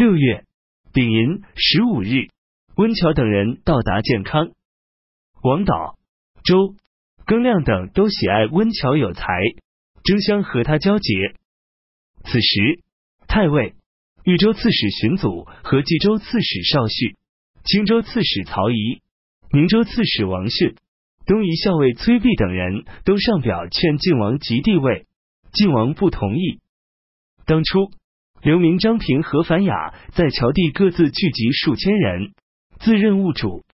六月丙寅十五日，温峤等人到达建康。王导、周庚亮等都喜爱温峤有才，争相和他交结。此时，太尉、豫州刺史荀祖和冀州刺史邵绪、青州刺史曹仪、明州刺史王逊、东夷校尉崔弼等人都上表劝晋王即帝位，晋王不同意。当初，刘明、张平和樊雅在乔地各自聚集数千人，自任务主。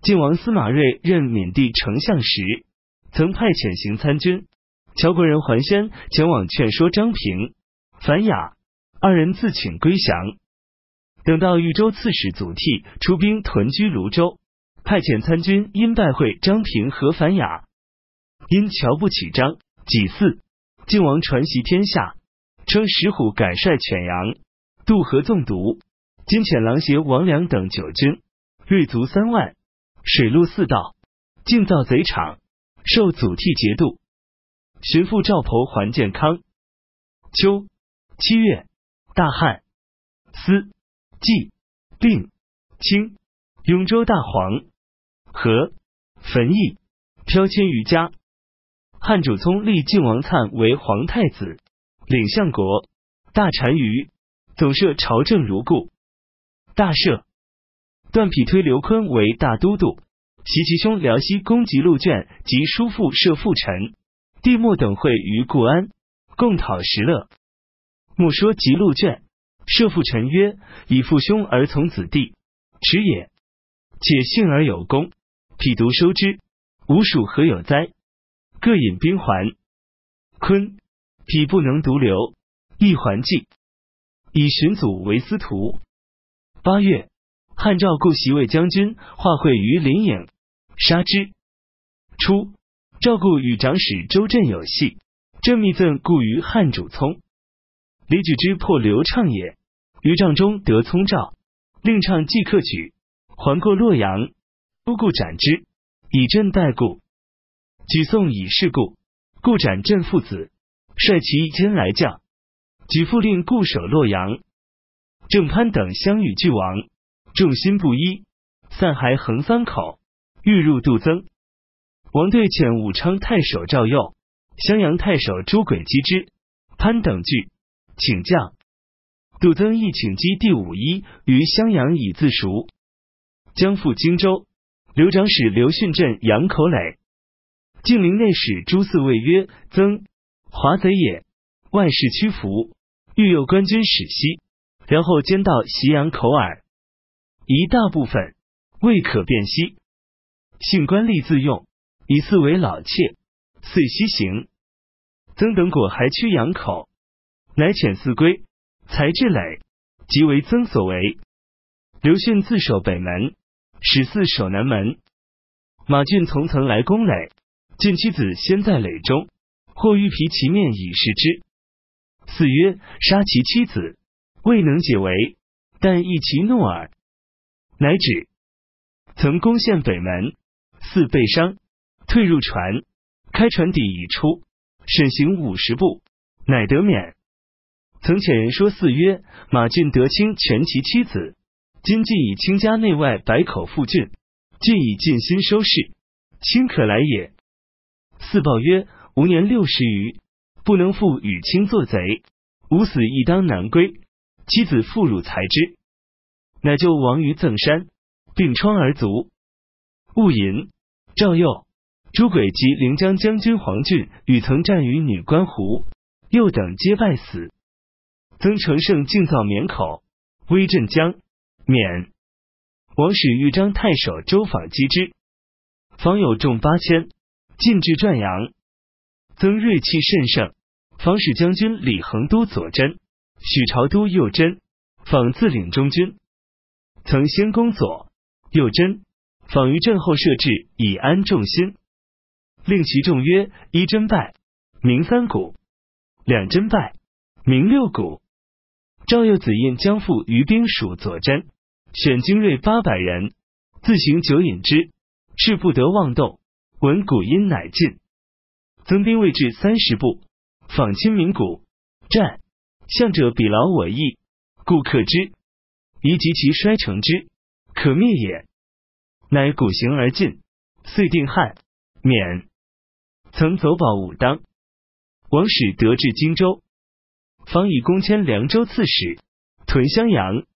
晋王司马睿任闽地丞相时，曾派遣行参军。乔国人桓宣前往劝说张平、樊雅二人自请归降。等到豫州刺史祖逖出兵屯居泸州，派遣参军因拜会张平和樊雅，因瞧不起张己嗣，晋王传檄天下，称石虎改率犬羊渡河纵毒，金遣狼邪王良等九军，锐卒三万。水陆四道，尽造贼场，受祖逖节度。寻父赵婆还健康。秋七月，大旱。司、冀、并、清、永州大黄、和、汾邑飘迁于家。汉主聪立晋王粲为皇太子，领相国、大单于，总摄朝政如故。大赦。段匹推刘坤为大都督，袭其兄辽西公吉陆卷及叔父射父臣，帝莫等会于固安，共讨石勒。莫说吉陆卷，射父臣曰：“以父兄而从子弟，耻也。且幸而有功，匹独收之，吾属何有哉？”各引兵还。坤匹不能独留，亦还计，以荀祖为司徒。八月。汉赵故袭魏将军化会于临颍，杀之。初，赵固与长史周镇有隙，正密赠故于汉主聪。李举之破刘畅也，于帐中得聪诏，令畅即刻举，还过洛阳，都固斩之，以镇代故。举送以事故，故斩镇父子，率其一千来将，举复令固守洛阳。郑潘等相与俱亡。众心不一，散还横三口，欲入杜增。王队遣武昌太守赵佑、襄阳太守朱轨击之，潘等惧，请降。杜增亦请击第五一于襄阳以自赎。将赴荆州，刘长史刘训镇杨口垒。晋陵内史朱嗣谓曰：“增华贼也，万事屈服，欲诱官军使西，然后兼到袭阳口耳。”一大部分未可辨析，性官吏自用，以四为老妾，遂西行。曾等果还屈阳口，乃遣四归，才至垒，即为曾所为。刘训自守北门，使四守南门。马俊从曾来攻垒，见妻子先在垒中，或欲皮其面以示之。四曰：杀其妻子，未能解围，但易其怒耳。乃止，曾攻陷北门，四被伤，退入船，开船底已出，审行五十步，乃得免。曾遣人说四曰：马俊得卿全其妻子，今既以卿家内外百口复郡，郡以尽心收事，卿可来也。四报曰：吾年六十余，不能复与卿作贼，吾死亦当难归。妻子妇孺才之。乃就亡于赠山，病疮而卒。戊寅，赵佑、朱轨及临江将军黄俊与曾战于女官湖，右等皆败死。曾成胜进造免口，威震江免。王使豫章太守周访击之，访有众八千，进至转阳。曾锐气甚盛，访使将军李恒都左真，许朝都右真，访自领中军。曾先攻左右真，访于阵后设置以安众心，令其众曰：一真败，名三鼓；两真败，名六鼓。赵右子印将赴于兵属左真，选精锐八百人，自行酒饮之，事不得妄动。闻鼓音乃进，增兵未至三十步，访亲民鼓，战向者比劳我意，故克之。宜及其衰成之，可灭也。乃鼓行而进，遂定汉，免。曾走保武当，王使得至荆州，方以公迁凉州刺史，屯襄阳。